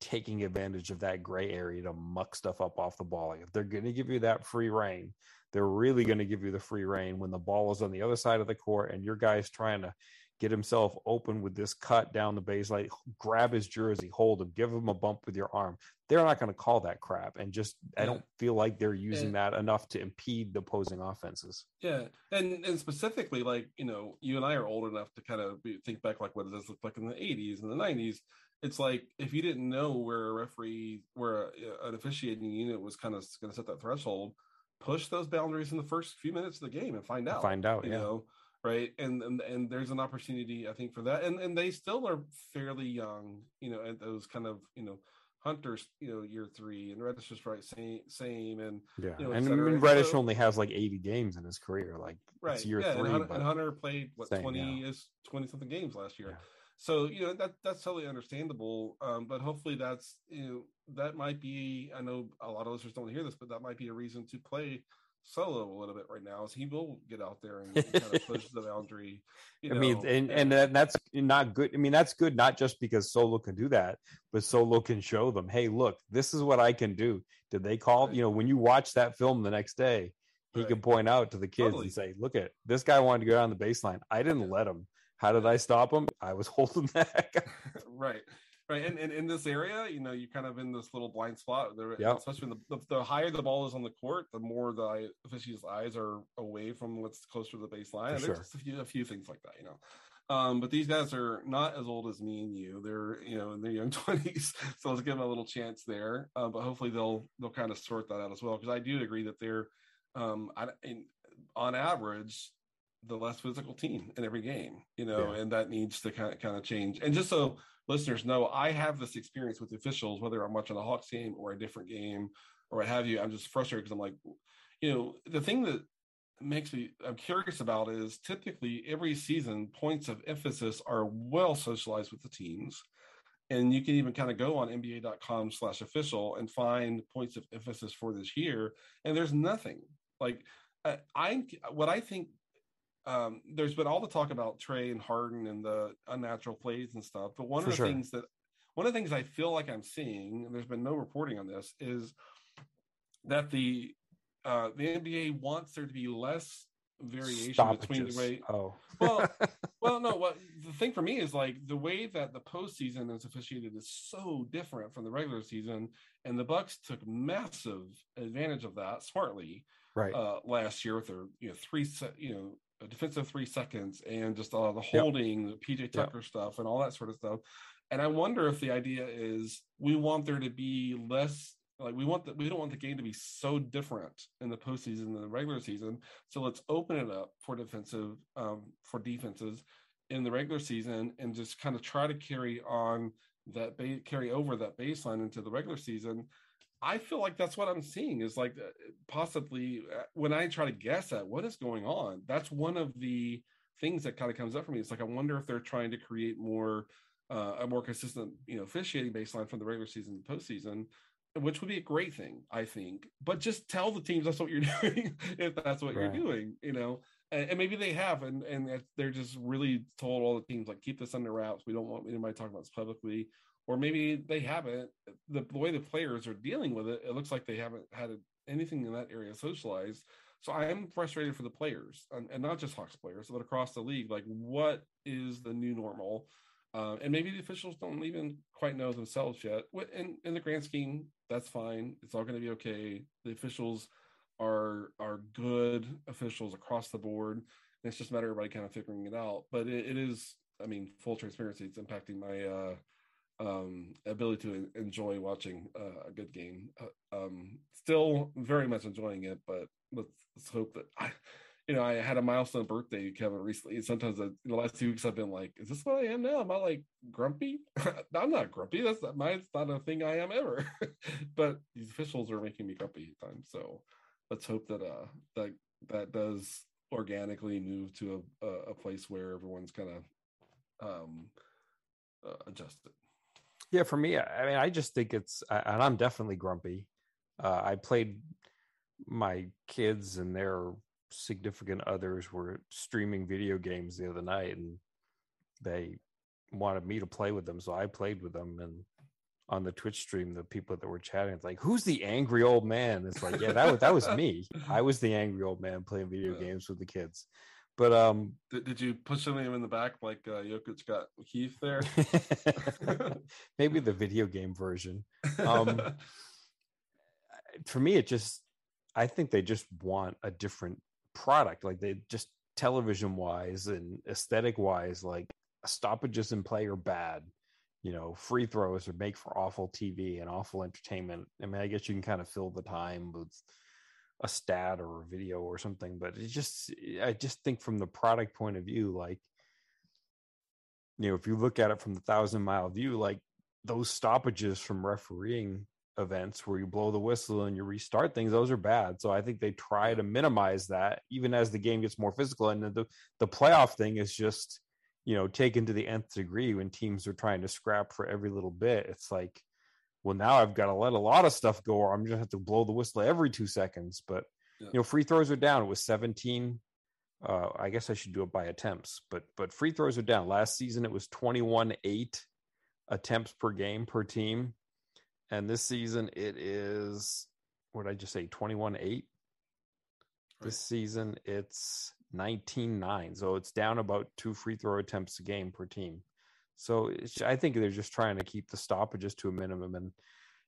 taking advantage of that gray area to muck stuff up off the ball. Like if they're going to give you that free reign, they're really going to give you the free reign when the ball is on the other side of the court and your guy's trying to get himself open with this cut down the baseline, grab his jersey, hold him, give him a bump with your arm. They're not going to call that crap. And just, yeah. I don't feel like they're using that enough to impede the opposing offenses. Yeah. And, and specifically, like, you know, you and I are old enough to kind of be, think back like what does look like in the 80s and the 90s. It's like if you didn't know where a referee, where a, an officiating unit was kind of going to set that threshold, push those boundaries in the first few minutes of the game and find out. Find out, you yeah. know right and, and and there's an opportunity i think for that and and they still are fairly young you know at those kind of you know hunters you know year three and reddish is right same same and yeah you know, and reddish so, only has like 80 games in his career like right it's year yeah, three and hunter, and hunter played what same, 20 yeah. is 20 something games last year yeah. so you know that that's totally understandable um but hopefully that's you know that might be i know a lot of listeners don't hear this but that might be a reason to play solo a little bit right now is he will get out there and kind of push the boundary. I know, mean, and, and, and that's not good. I mean, that's good not just because solo can do that, but solo can show them, hey, look, this is what I can do. Did they call? Right. You know, when you watch that film the next day, he right. can point out to the kids totally. and say, look at this guy wanted to go down the baseline. I didn't let him. How did I stop him? I was holding that. right right and, and in this area you know you're kind of in this little blind spot there yep. especially when the, the, the, higher the ball is on the court the more the official's eyes are away from what's closer to the baseline there's just a few, a few things like that you know um, but these guys are not as old as me and you they're you know in their young 20s so let's give them a little chance there uh, but hopefully they'll they'll kind of sort that out as well because i do agree that they're um, I, in, on average the less physical team in every game, you know, yeah. and that needs to kind of kind of change. And just so listeners know, I have this experience with officials, whether I'm watching a Hawks game or a different game or what have you. I'm just frustrated because I'm like, you know, the thing that makes me I'm curious about is typically every season points of emphasis are well socialized with the teams. And you can even kind of go on NBA.com slash official and find points of emphasis for this year. And there's nothing like I what I think um, there's been all the talk about Trae and Harden and the unnatural plays and stuff. But one For of the sure. things that one of the things I feel like I'm seeing, and there's been no reporting on this, is that the uh, the NBA wants there to be less variation Stoppages. between the way. Oh, well, well, no. What the thing for me is like the way that the postseason is officiated is so different from the regular season, and the Bucks took massive advantage of that smartly, right? Uh, last year with their you know three set you know a defensive three seconds and just all the holding, yep. the PJ Tucker yep. stuff, and all that sort of stuff. And I wonder if the idea is we want there to be less like we want that we don't want the game to be so different in the postseason than the regular season. So let's open it up for defensive um, for defenses in the regular season and just kind of try to carry on that ba- carry over that baseline into the regular season I feel like that's what I'm seeing is like uh, possibly uh, when I try to guess at what is going on, that's one of the things that kind of comes up for me. It's like I wonder if they're trying to create more uh, a more consistent, you know, officiating baseline from the regular season to postseason, which would be a great thing, I think. But just tell the teams that's what you're doing if that's what right. you're doing, you know. And, and, maybe they have, and and they're just really told all the teams like keep this under wraps. We don't want anybody talking about this publicly or maybe they haven't. The, way the players are dealing with it, it looks like they haven't had anything in that area socialized. So I am frustrated for the players, and, and, not just Hawks players, but across the league. Like, what is the new normal? Uh, and maybe the officials don't even quite know themselves yet. In, in the grand scheme, that's fine. It's all going to be okay. The officials are are good officials across the board. And it's just a matter of everybody kind of figuring it out. But it, it is, I mean, full transparency. It's impacting my uh, um, ability to enjoy watching uh, a good game. Uh, um, still very much enjoying it, but let's, let's, hope that I, you know, I had a milestone birthday, Kevin, recently. Sometimes in the last two weeks, I've been like, "Is this what I am now? Am I like grumpy? I'm not grumpy. That's not my. It's not a thing I am ever. but these officials are making me grumpy at times. So let's hope that uh that that does organically move to a a, place where everyone's kind of um uh, adjusted. Yeah, for me, I mean, I just think it's, and I'm definitely grumpy. Uh, I played my kids and their significant others were streaming video games the other night and they wanted me to play with them so i played with them and on the twitch stream the people that were chatting it's like who's the angry old man it's like yeah that was that was me i was the angry old man playing video yeah. games with the kids but um did, did you push him in the back like uh Jokic got Keith there? Maybe the video game version. Um for me it just i think they just want a different product. Like they just television wise and aesthetic wise like stoppages in play are bad. You know free throws are make for awful tv and awful entertainment. I mean i guess you can kind of fill the time with a stat or a video or something but it just eh, i just think from the product point of view like you know if you look at it from the thousand mile view like those stoppages from refereeing events where you blow the whistle and you restart things those are bad. So i think they try to minimize that even as the game gets more physical. And the the playoff thing is just you know taken to the nth degree when teams are trying to scrap for every little bit. It's like well now i've got to let a lot of stuff go or i'm just have to blow the whistle every two seconds but yeah. you know free throws are down it was 17 uh, i guess i should do it by attempts but but free throws are down last season it was 21 8 attempts per game per team and this season it is what did I just say 21 8 right. this season it's 19 9 so it's down about two free throw attempts a game per team so I think they're just trying to keep the stoppages to a minimum and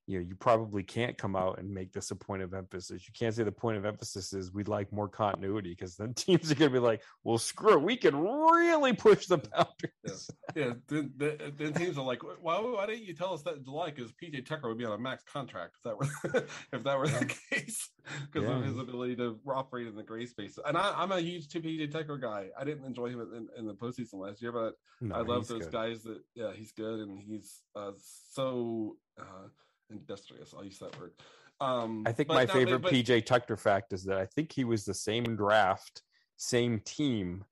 you know you probably can't come out and make this a point of emphasis. You can't say the point of emphasis is we'd like more continuity because then teams are going to be like well screw it we can really push the boundaries. Yeah, yeah. Then, then, teams are like why, why didn't you tell us that in july? Because pj tucker would be on a max contract if that were if that were the case because yeah. of his ability to operate in the gray space. And I, am a huge pj tucker guy. I didn't enjoy him in, in the postseason last year but no, i love those good. guys that yeah he's good and he's uh, so uh, industrious. I'll use that word. Um, I think my favorite but, PJ Tucker fact is that I think he was the same draft, same team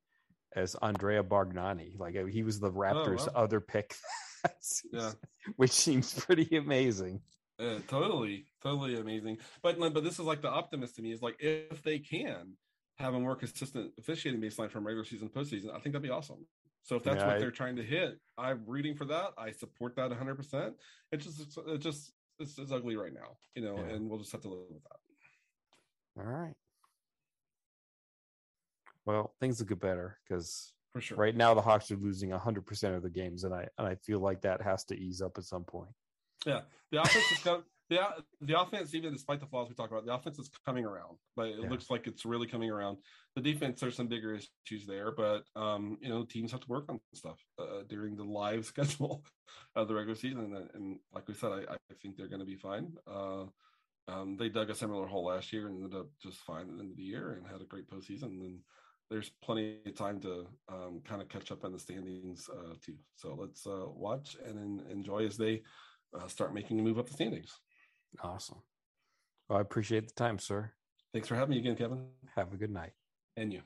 as Andrea Bargnani. Like uh, he was the oh, Raptors' oh, wow. other pick, yeah. which seems pretty amazing. Yeah, totally, totally amazing. But but this is like the optimist to me is like if they can have a more consistent officiating baseline from regular season postseason, I think that'd be awesome. So if that's yeah, what I, they're trying to hit, I'm rooting for that. I support that 100. percent It just it just it's, it's ugly right now, you know, yeah. and we'll just have to live with that. All right. Well, things will get better because for sure right now the Hawks are losing 100% of the games, and I and I feel like that has to ease up at some point. Yeah, the offense is coming. The, the offense, even despite the flaws we talk about, the offense is coming around. But it yeah. looks like it's really coming around. The defense, there's some bigger issues there, but um, you know, teams have to work on stuff uh, during the live schedule of the regular season. And, and like we said, I, I think they're going to be fine. Uh, um, they dug a similar hole last year and ended up just fine at the end of the year and had a great postseason. And there's plenty of time to um, kind of catch up on the standings uh, too. So let's uh, watch and enjoy as they uh, start making a move up the standings. Awesome. Well, I appreciate the time, sir. Thanks for having me again, Kevin. Have a good night. And you.